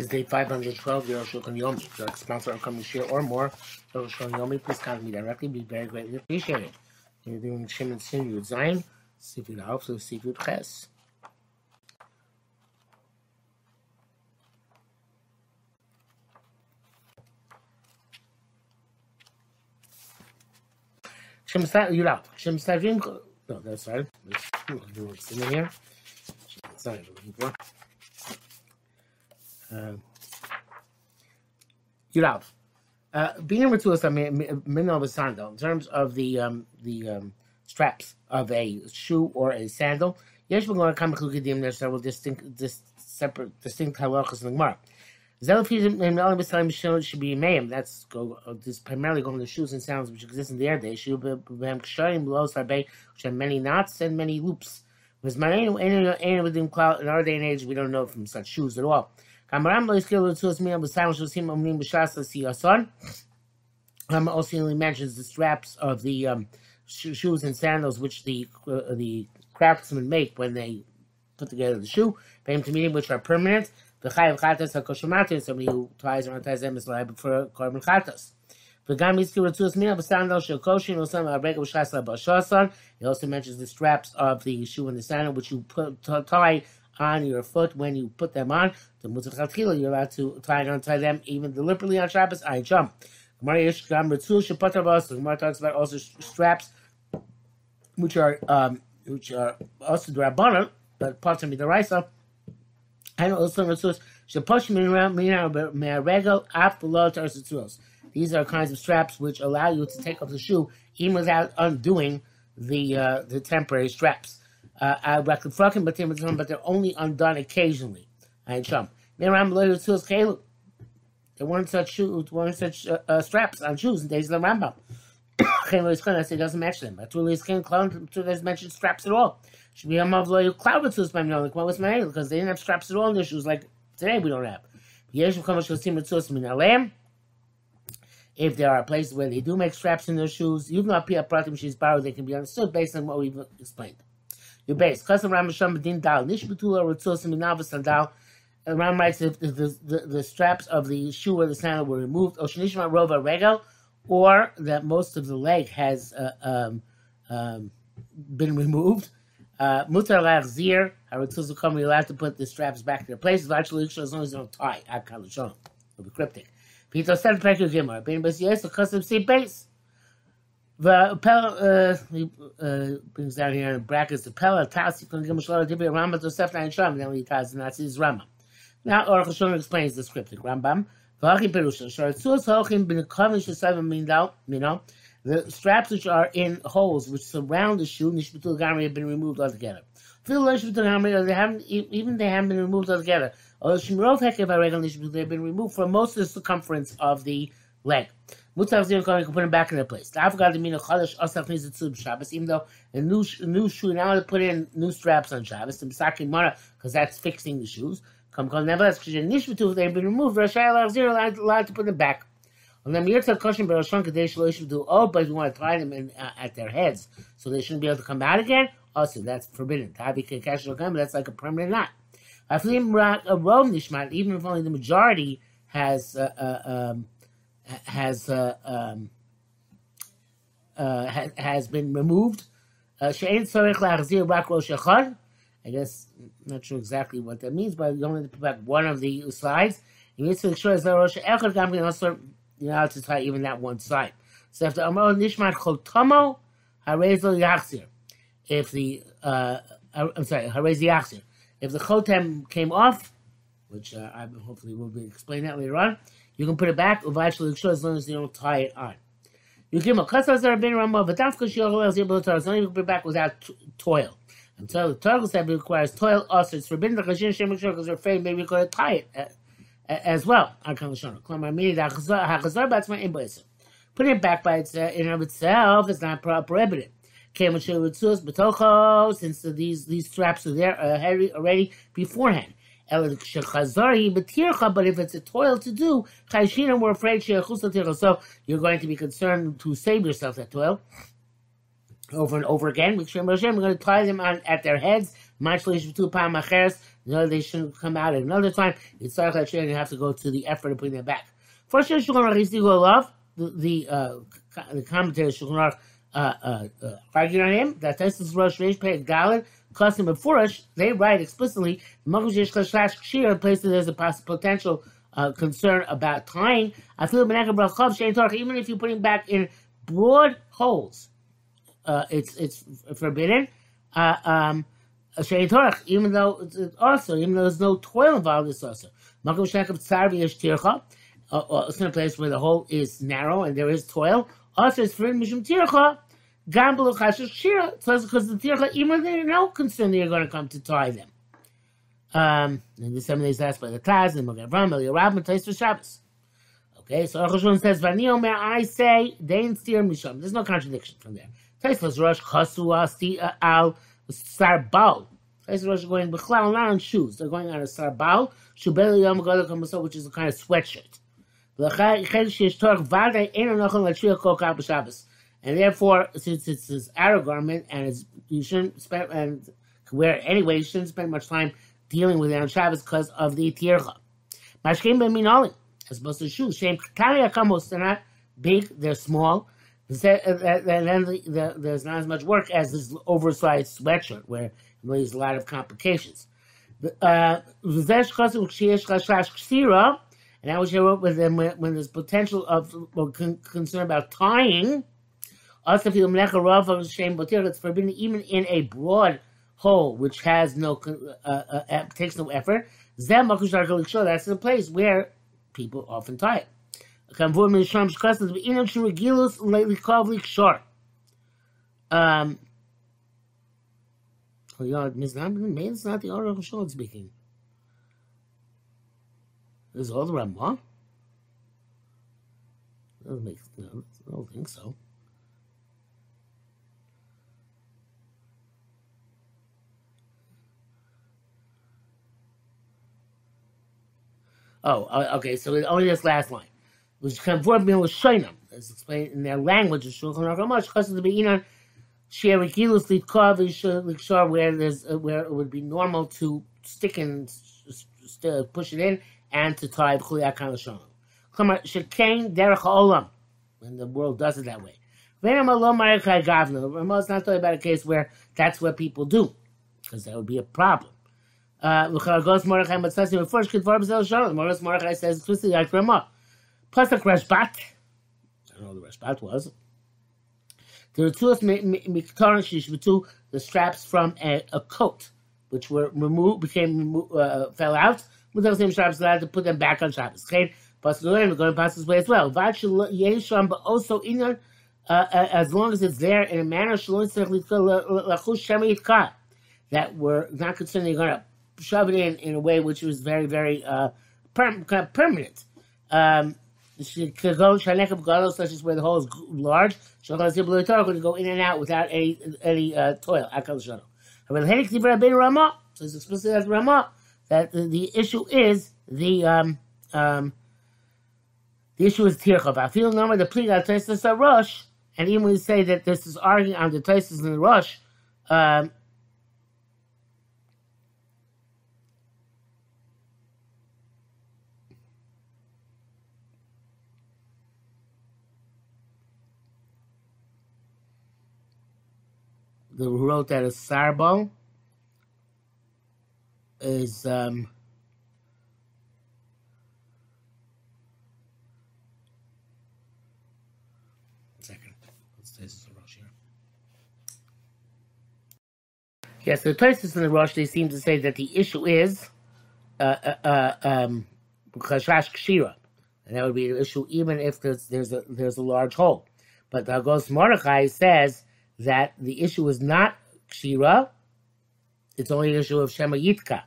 Is day 512, Your Shulchan Yomi. If you're a sponsor of coming share or more, Your Shulchan Yomi, please contact me directly. Be very greatly appreciated. You're doing Shem and Sin Yud Zayin, Sifid Alf, so Sifid Ches. Shem Yud Shem Stavim, no, that's right. Let's do what's in here. It's not looking for. Uh, Yurav. Uh, being able to us, I mean, in terms of the um, the um, straps of a shoe or a sandal, yes, we're going to come to There's several distinct, dis, separate, distinct halachas in the Gemara. Should be mayim. That's go. Uh, this primarily going to shoes and sandals which exist in the air. They should be ksharim below sarbe, which have many knots and many loops. Because my in our day and age, we don't know from such shoes at all. גם רם לא הזכיר לרצועות מי הבשר שעושים אמנים בש"ס לשיא אסון. Um, also, he mentions the straps of the um, sh- shoes and sandals which the uh, the craftsmen make when they put together the shoe, fame to meaning which are permanent. The chayav chatas hakoshamatu, somebody who ties or unties them is liable for korban chatas. וגם הזכיר רצועות מי הבסנדל של קושי, נוסם הרגל שס לבשוסון. He also mentions the straps of the shoe and the sandal, which you put, tie on your foot when you put them on. The mutzah you're allowed to tie and untie them even deliberately on Shabbos. I jump. Gemara talks about also straps, which are um, which are also the rabbanon, but part of the raisa, and also below tarsutzos. These are kinds of straps which allow you to take off the shoe even without undoing the uh, the temporary straps. Uh, uh, but they're only undone occasionally. I am sure there weren't such shoes, weren't such uh, uh, straps on shoes in days of the Rambam. it doesn't mention them. But really, skin clown doesn't mention straps at all. Should be a mavloy cloud with tools by like what was my because they didn't have straps at all in their shoes like today we don't have. If there are places where they do make straps in their shoes, even though a pratim she's borrowed, they can be understood based on what we've explained. Your base. Kasam Ram Sham Bedin Dal. Nish Betula Ritzosim Minavas Dal. Ram writes if the, the, the, the, straps of the shoe or the sandal were removed, Oshanishma Rova Regal, or that most of the leg has uh, um, um, been removed. Uh, Mutar Lachzir, Haritzuz come allowed to put the straps back in their places, actually, as long as they don't tie. Akal Shon. It'll be cryptic. Peter said, Peku Gimar. Ben Bas Yes, the custom seat base. The uh, uh, brings down here in brackets the Pella Tasi can give Mishloah Dibri Rambam to Sef Nine Sham. Then he ties the Nazis Rama. Now Aruch Hashem explains the scriptic Rambam. V'achi Perusha Shor Tzuz Hochim Bin Kavin Shesavim. You know the straps which are in holes which surround the shoe Nishbitul Gamri have been removed altogether. Feel Nishbitul Gamri they haven't even they haven't been removed altogether. Although Shmirov Hekev Aregel Nishbitul they've been removed from most of the circumference of the leg. Mutav Zir Kohen can put them back in their place. The Avgad Mina Chadash Asaf Nizitzub Shabbos, even though a new, a new shoe, now to put in new straps on Shabbos, the Misakin Mara, because that's fixing the shoes. Come, come, nevertheless, because Nishvatu, they've been removed, Rashai Zir allowed, allowed to put them back. And then Mirza Koshin Barashon Kadesh Lo do oh, but you want to tie them in, uh, at their heads, so they shouldn't be able to come out again. Also, that's forbidden. Tabi Kakash but that's like a permanent knot. Aflim Rov Nishmat, even if only the majority has uh, uh, um, has uh, um, uh, has, has been removed. Uh, I guess I'm not sure exactly what that means, but you only put back one of the sides. You need to make sure that also you're allowed to tie even that one side. So after Amar Nishmat Chotomo, Harezo Yachzir. If the uh, I'm sorry, Harez Yachzir. If the Chotem came off, which uh, I hopefully will be explained that later on, you can put it back, eventually as long as you don't tie it on. You give a kasas are been ramah, but that's because you're able to as long as you can put it back without toil. So the toil said it requires toil also. It's forbidden the kashin shem because they're afraid maybe you're going to tie it uh, as well. Putting it back by itself in and of itself is not prohibited. Since these these straps are there uh, already beforehand. But if it's a toil to do, we're afraid so you're going to be concerned to save yourself that toil over and over again. We're going to tie them on at their heads, No, they shouldn't come out at another time. It's like that you have to go to the effort of putting them back. First, love the the, uh, the commentator Shulchan Aruch uh, uh, uh, argued on him that this is Rosh Reish Custom and Furish. They write explicitly places there's a potential uh, concern about tying. Even if you're putting back in broad holes, uh, it's it's forbidden. Uh, um, even though it's also, even though there's no toil involved, it's also. Is Tircha, also in a place where the hole is narrow and there is toil. Also, it's for Mishum Tircha, Gamblu Chashish Shira. It's because the Tircha, even they're no concerned that you're going to come to tie them. Um, and the seven days asked by the Taz and Magen Avraham, Eli Rab, and Tais for Shabbos. Okay, so Aruch says, Vani Omer, I say, Dein Stir Misham. There's no contradiction from there. Tais was Rosh Chasu Asti Al Sarbal. Tais Rosh going Bechlal, not on shoes. They're going on a Sarbal, Shubel Yom Gadol which is a kind of sweatshirt. And therefore, since it's this outer garment and it's you shouldn't spend and wear it anyway, you shouldn't spend much time dealing with it on Shabbos because of the tircha. Mashkim b'minoli, as opposed to shoes. Kali akamos, they're not big, they're small. And then the, the, there's not as much work as this oversized sweatshirt where there's a lot of complications. Uh, and I was here with them when, when there's potential of concern about tying. Also, it's forbidden even in a broad hole which has no uh, uh, uh, takes no effort. That's the place where people often tie it. Um, oh, Ms. It's not the Aruch Shulchan speaking. This is all the Ramah. Doesn't make. No, I don't think so. Oh, uh, okay. So only this last line, which conform me with Shainam, as explained in their language of Shulchan Aruch Hamash, because of the Inan Sherikilus Likshar, where there's uh, where it would be normal to stick and push it in and to tie B'chuliyat Kalashon. Klamar Shekain Derech Olam, when the world does it that way. Rama is not talking about a case where that's what people do, because that would be a problem. L'charagos Mordechai Matzasi before Shkidvar B'zel Shalom. Moros Mordechai says explicitly like Ramah. Plus the Rashbat. I don't know what the Rashbat was. Were two miktaran two the straps from a, a, coat, which were removed, became uh, fell out. With those same straps, allowed to put them back on Shabbos. Okay, plus the we're going to pass this way as well. Vachul Yesham, but also uh, uh, as long as it's there in a manner that we're not concerned they're going to shove it in in a way which was very, very uh, per- permanent. Um, could such as where the hole is large. To go in and out without any any uh, toil. So it's explicit as Rama that the, issue is the um um the issue is tircha. I feel number the plea that Taisus a rush, and even we say that this is arguing on the Taisus and the rush, um, the, who wrote that is Sarbo, is um, second. Yes, the places in the rush they seem to say that the issue is uh, uh, uh um, kshira, and that would be an issue even if there's there's a there's a large hole. But the Agos Mordechai says that the issue is not Kshira, it's only an issue of Shema Yitka.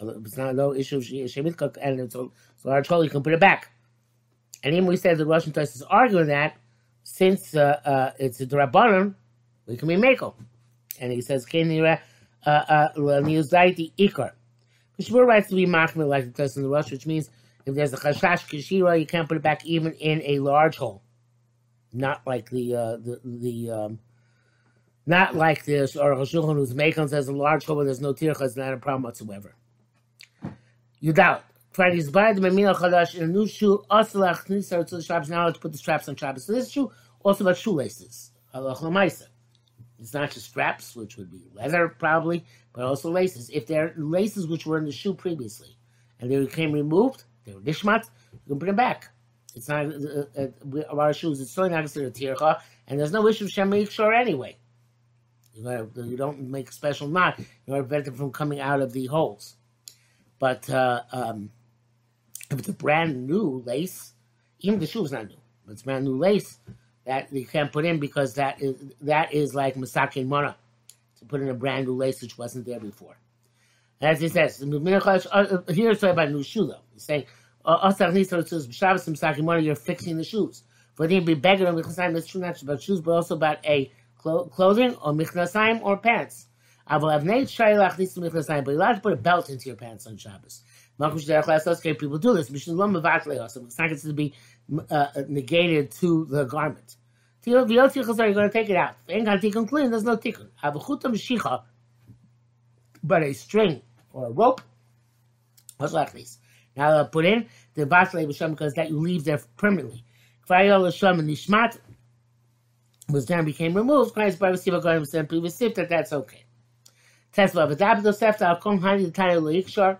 It's not no issue of Shema Yitka, and it's a, it's a large hole, you can put it back. And even we said the Russian test is arguing that since uh, uh, it's a Drabanan, we can be Mako. And he says, Kenira Niuzaiti Ikar. Kishmur writes to be Machmir like the test in the Rush, which means if there's a Chashash Kishira, you can't put it back even in a large hole. Not like the uh, the the um, not like this, or Shulchan whose Mekon says a large where there's no tircha it's not a problem whatsoever. You doubt. Friday is by the Memila Chadash in a new shoe, also like Knisa to the straps now to put the straps on Shabbos. So this shoe also about shoelaces. Lamaisa. It's not just straps, which would be leather probably, but also laces. If they're laces which were in the shoe previously and they became removed, they were nishmat, you can bring them back. It's not uh, uh, our shoes. It's still not considered tircha, and there's no issue of shemayik shor anyway. You, gotta, you don't make a special knot in order to prevent them from coming out of the holes. But uh, um, if it's a brand new lace, even the shoe is not new, but it's brand new lace that you can't put in because that is that is like masakin mana to put in a brand new lace which wasn't there before. As he says, uh, here's talking about a new shoe though. He's saying uh, you're fixing the shoes. For they be beggar or michnasaim, it's not just about shoes, but also about a clothing or michnasaim or pants. I will have nate shaylach this michnasaim, but you're allowed to put a belt into your pants on Shabbos. People do this. It's not considered to be uh, negated to the garment. You're going to take it out. Clean. There's no tikkun. But a string or a rope. What's this? Now put in the B'Shem because that you leave there permanently. Kvayol and Nishmat was then became removed. Christ by Vasiva Goyim previous sip that that's okay. Tesla, but that Tosefta Al Kom Hani the Tanya Loikshar.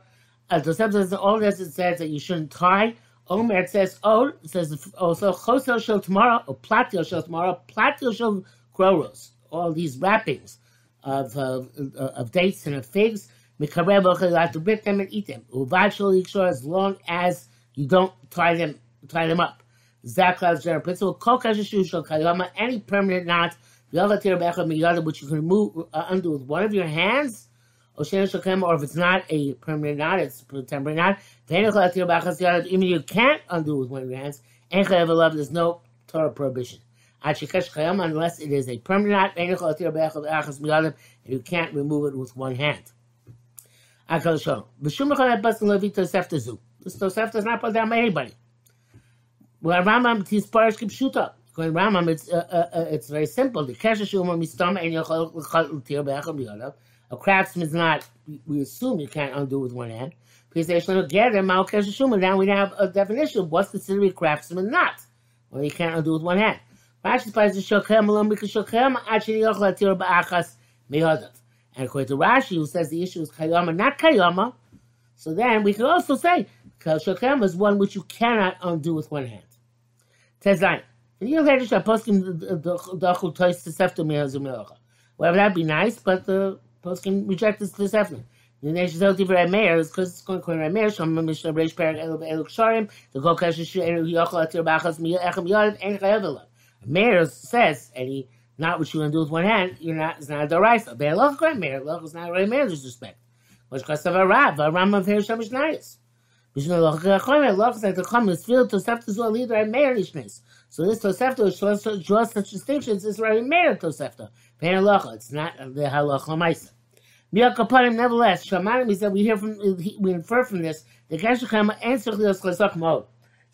As Tosefta says, all this it says that you shouldn't tie. Omer says, oh, says also Chosel Shel tomorrow or Platil Shel tomorrow, Platil Shel Groros. All these wrappings of, of, of dates and of figs allowed to rip them and eat them. as long as you don't tie them tie them up. Zaklav's general principle. Any permanent knot, which you can remove uh, undo with one of your hands, or if it's not a permanent knot, it's a temporary knot. Even you can't undo with one of your hands. There's no Torah prohibition. Unless it is a permanent knot, and you can't remove it with one hand. HaKadosh Baruch B'shum echad is not put down by anybody. Well, Rambam tisparish kipshuta. Going Rambam, it's uh, uh, uh, it's very simple. The kesha shuma mistam and yochal l'chal tir be'echad b'yadav. A craftsman is not. We assume you can't undo with one hand. Because they should gather mal kesha shuma. Now we have a definition of what's considered a craftsman not. Well, you can't undo with one hand. Rashi says the shochem alom because shochem actually yochal tir be'achas meyadav. And according to Rashi, who says the issue is kayama, not kayama, so then we could also say kashakam is one which you cannot undo with one hand. Tezayin. Well, that'd be nice, but the post can reject this. The nation tells you for mayor is because it's going to mayor. Shom Mishnah Reish Perak Elu Elu Ksharim. The Kol Kash Atir Bachas Echem. Mayor says, and he not what you're going to do with one hand, you're not, it's not a daraisa. Be'elach great meir, elach is not a great meir, disrespect. Which costs of a rab, a ram of hair shamish nayis. So this tosefta, which draws such distinctions, is right meir tosefta. Elach, it's not the halach lamaisa. Miyak kapanim, nevertheless, shamanim is that we hear from, we infer from this, the kashacham answer lios chesach mode.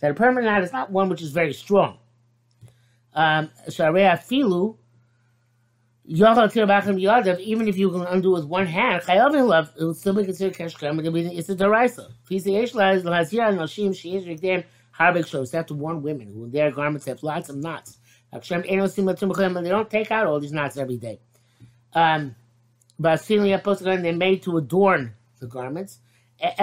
That a permanent is not one which is very strong. Um, Sharei afilu, even if you can undo with one hand, chayavin love, it will still be considered keshkem, it's a deraisa. Have to warn women who in their garments have lots of knots. They don't take out all these knots every day. But Um, but they're made to adorn the garments. But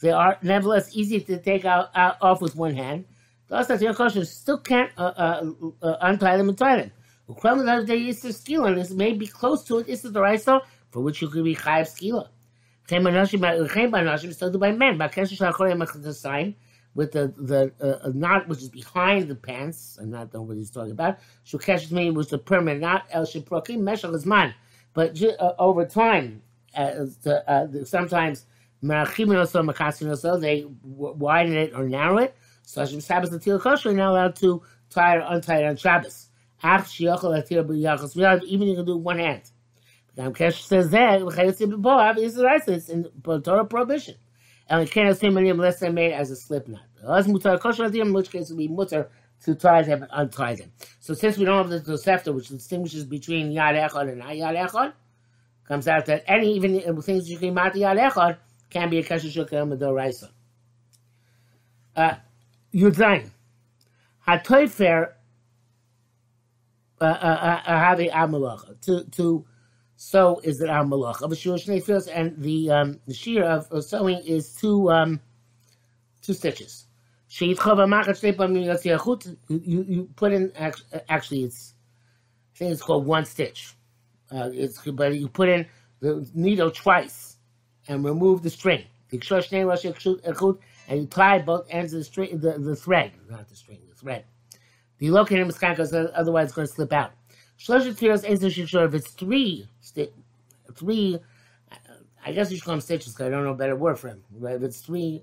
they are nevertheless easy to take out, out off with one hand. That's your question. Still can't uh, uh, uh, untie them and tie them. Ukram that they used to skila, and this may be close to it. Is the raisa for which you could be chayav skila. Chem by men. Bakesh shachorem the sign with the the uh, knot which is behind the pants, and not the what he's talking about. Shukesh me was the permanent knot. El sheprokim meshal is mine, but uh, over time, uh, the, uh, sometimes they widen it or narrow it. So Hashem Shabbos Natil Kosher, you're not allowed to tie or untie it on Shabbos. Ach Shiachol Atir B'Yachos Miyad, even you can do one hand. But Gam Kesh says that, V'chayotzim B'Boav, is the right, it's in Torah prohibition. And we can't assume any unless they're made as a slip knot. As Mutar Kosher Atir, in which case it would be Mutar to tie them and untie them. So since we don't have the Tosefta, which distinguishes between Yad Echad and Yad Echad, comes out that any even things you can mati al echad can be a kasher shulchan medoraisa. Uh, Yudzayin. Hatoifer uh, uh, uh, have a amalacha to to sew is an amalacha of a shnei and the um, the shear of, sewing is two um, two stitches. You, you you put in actually it's I think it's called one stitch. Uh, it's but you put in the needle twice and remove the string. And you tie both ends of the string, the, the thread, not the string, the thread. The locator is because otherwise going to slip out. Shloshet if it's three, three. I guess you should call them stitches because I don't know a better word for them. But if it's three,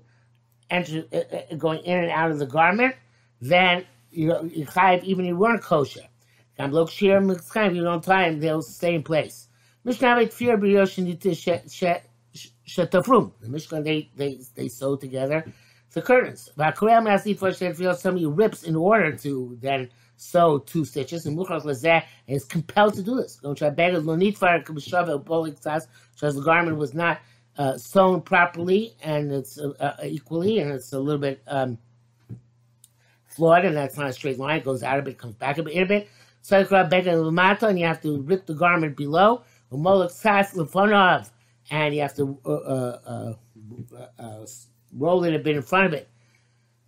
enter, uh, uh, going in and out of the garment, then you you even if you weren't kosher. Gam lok shir mitzchayim, you don't tie them, they'll stay in place. Mishnah shetafrum. The Mishnah, they, they, they sew together the curtains. V'akurei ma'asif for somebody rips in order to then sew two stitches, and muchach lezeh is compelled to do this. Don't try beg lo nitvar k'b'shavel bolik tzas, because the garment was not uh, sewn properly and it's uh, uh, equally, and it's a little bit um, flawed, and that's not a straight line. It goes out a bit, comes back a bit, in a bit. So and you have to rip the garment below. And you have to uh, uh, uh, roll it a bit in front of it.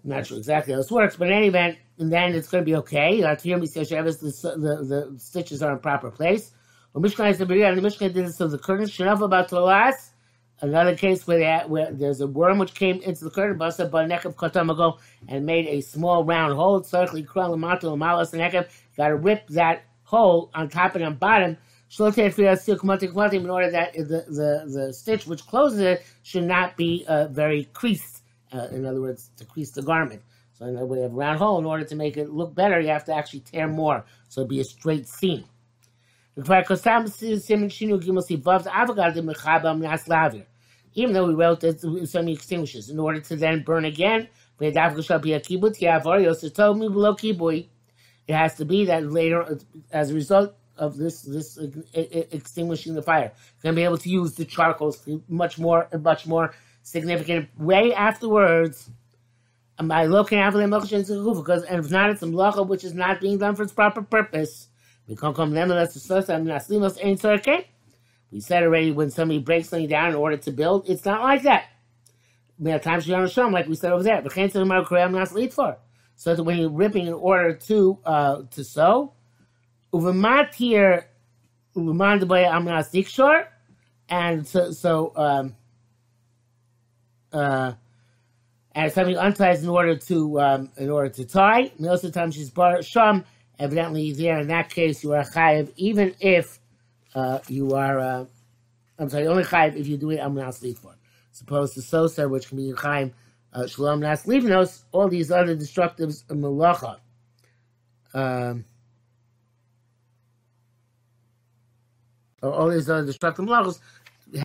I'm not sure exactly how this works, but in any event, and then it's going to be okay. You have to hear me The, the, the stitches are in proper place. The Mishnah is the the Mishnah did this of the curtain. Shanav about to last. Another case where, had, where there's a worm which came into the curtain, basa b'nekev katamago, and made a small round hole. Tzarchli kral lamato lamalas nekev. Got to rip that hole on top and on bottom. In order that the, the, the stitch which closes it should not be uh, very creased. Uh, in other words, to crease the garment. So in other have a round hole. In order to make it look better, you have to actually tear more, so it'll be a straight seam. Even though we wrote that some extinguishes, in order to then burn again, it has to be that later, as a result of this this extinguishing the fire, going to be able to use the charcoals much more much more significant way afterwards. By looking after the because and if not, it's a melacha which is not being done for its proper purpose. We can't come them unless the ain't circuit. We said already when somebody breaks something down in order to build, it's not like that. We have times you're on a show, like we said over there. So that when you're ripping in order to uh, to sew, uvemat uveman by amnas dikshor, and so so um, uh, and something unties in order to um, in order to tie. Most of the time she's bar sham evidently there. In that case, you are chayiv, even if uh, you are, uh, I'm sorry, only chayiv if you do it amnas for. Suppose the sosa, which can be chayiv uh, shalom nas livnos, all these other destructives malacha. Um, all these other destructive malachos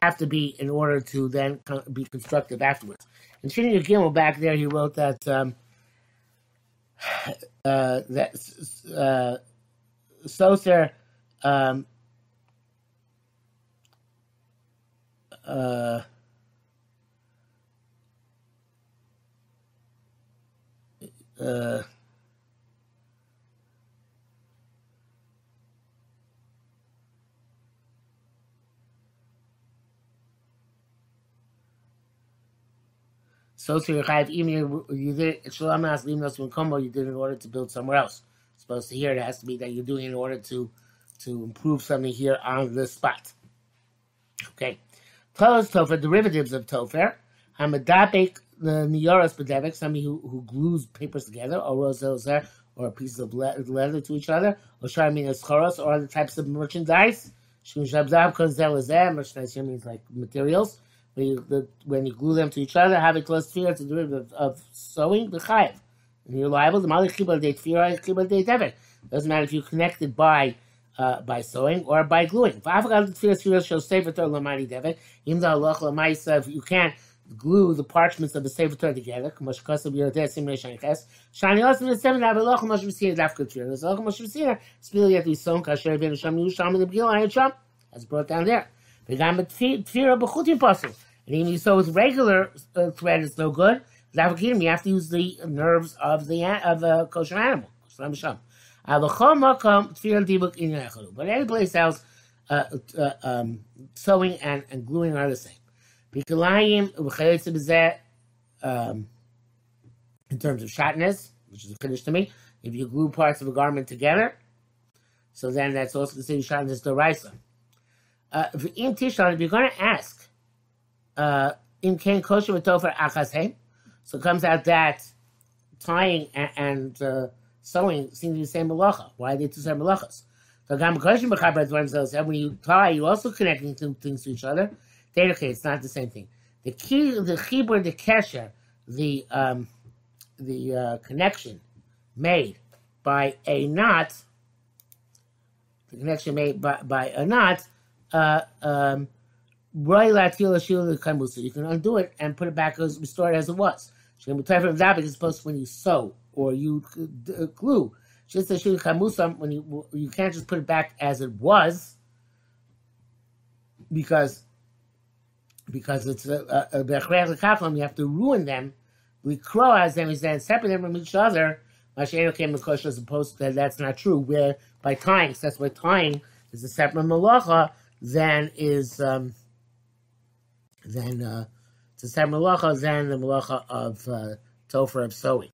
have to be in order to then be constructive afterwards. In Shini Gimel back there, he wrote that um, uh, that uh, Soser um, uh, uh, So to your chayiv, even you did shalom as limnos you did in order to build somewhere else. Supposed to here, it has to be that you're doing in order to to improve something here on this spot. Okay. Tolos tofer, derivatives of tofer. Hamadabek, the niyoros bedevik, somebody who, who glues papers together, or roser, or pieces of leather to each other, or sharmin eschoros, or other types of merchandise. Shum shabzav, konzel merchandise here means like materials when you, the, when you glue them to each other, have a close to derivative of, of sewing, the chayiv. And you're liable, the malik chibal date fear, chibal date ever. Doesn't matter if you're connected by uh, by sewing or by gluing. Even though if you can't glue the parchments of the Sefer Torah together, Shani also the seven have a loch must receive dafka tefillah. There's loch must receive. It's really at kasher ben sham yusham in the begil ayin sham. Brought down there. With tefira b'chutim pasul. And even sew with regular uh, thread, it's no good. You have to use the nerves of the of the kosher animal. But any place else, uh, uh, um, sewing and, and gluing are the same. Um, in terms of shatnez, which is a finish to me, if you glue parts of a garment together, so then that's also the considered shatnez the raisa. Uh, in Tishon, if you're going to ask, uh, in Ken Kosher Achashem, so it comes out that tying and, and uh, sewing seem to be the same malacha. Why are they two separate malachas? So Gam Kosher Mechaber themselves when you tie, you're also connecting two things to each other. Data okay, it's not the same thing. The key, the chibur, the kesher, the um, the uh, connection made by a knot, the connection made by, by a knot, uh, um, you can undo it and put it back as restore it as it was. She can be tied from that because it's supposed to when you sew or you uh, glue. Just as when you you can't just put it back as it was because because it's a, a, a you have to ruin them. We crow as them is then separate them from each other. Mashayim came as opposed to that's not true. Where by tying, so that's why tying is a separate malacha than is um, than uh, to separate malacha than the malacha of uh, tofer of sewing.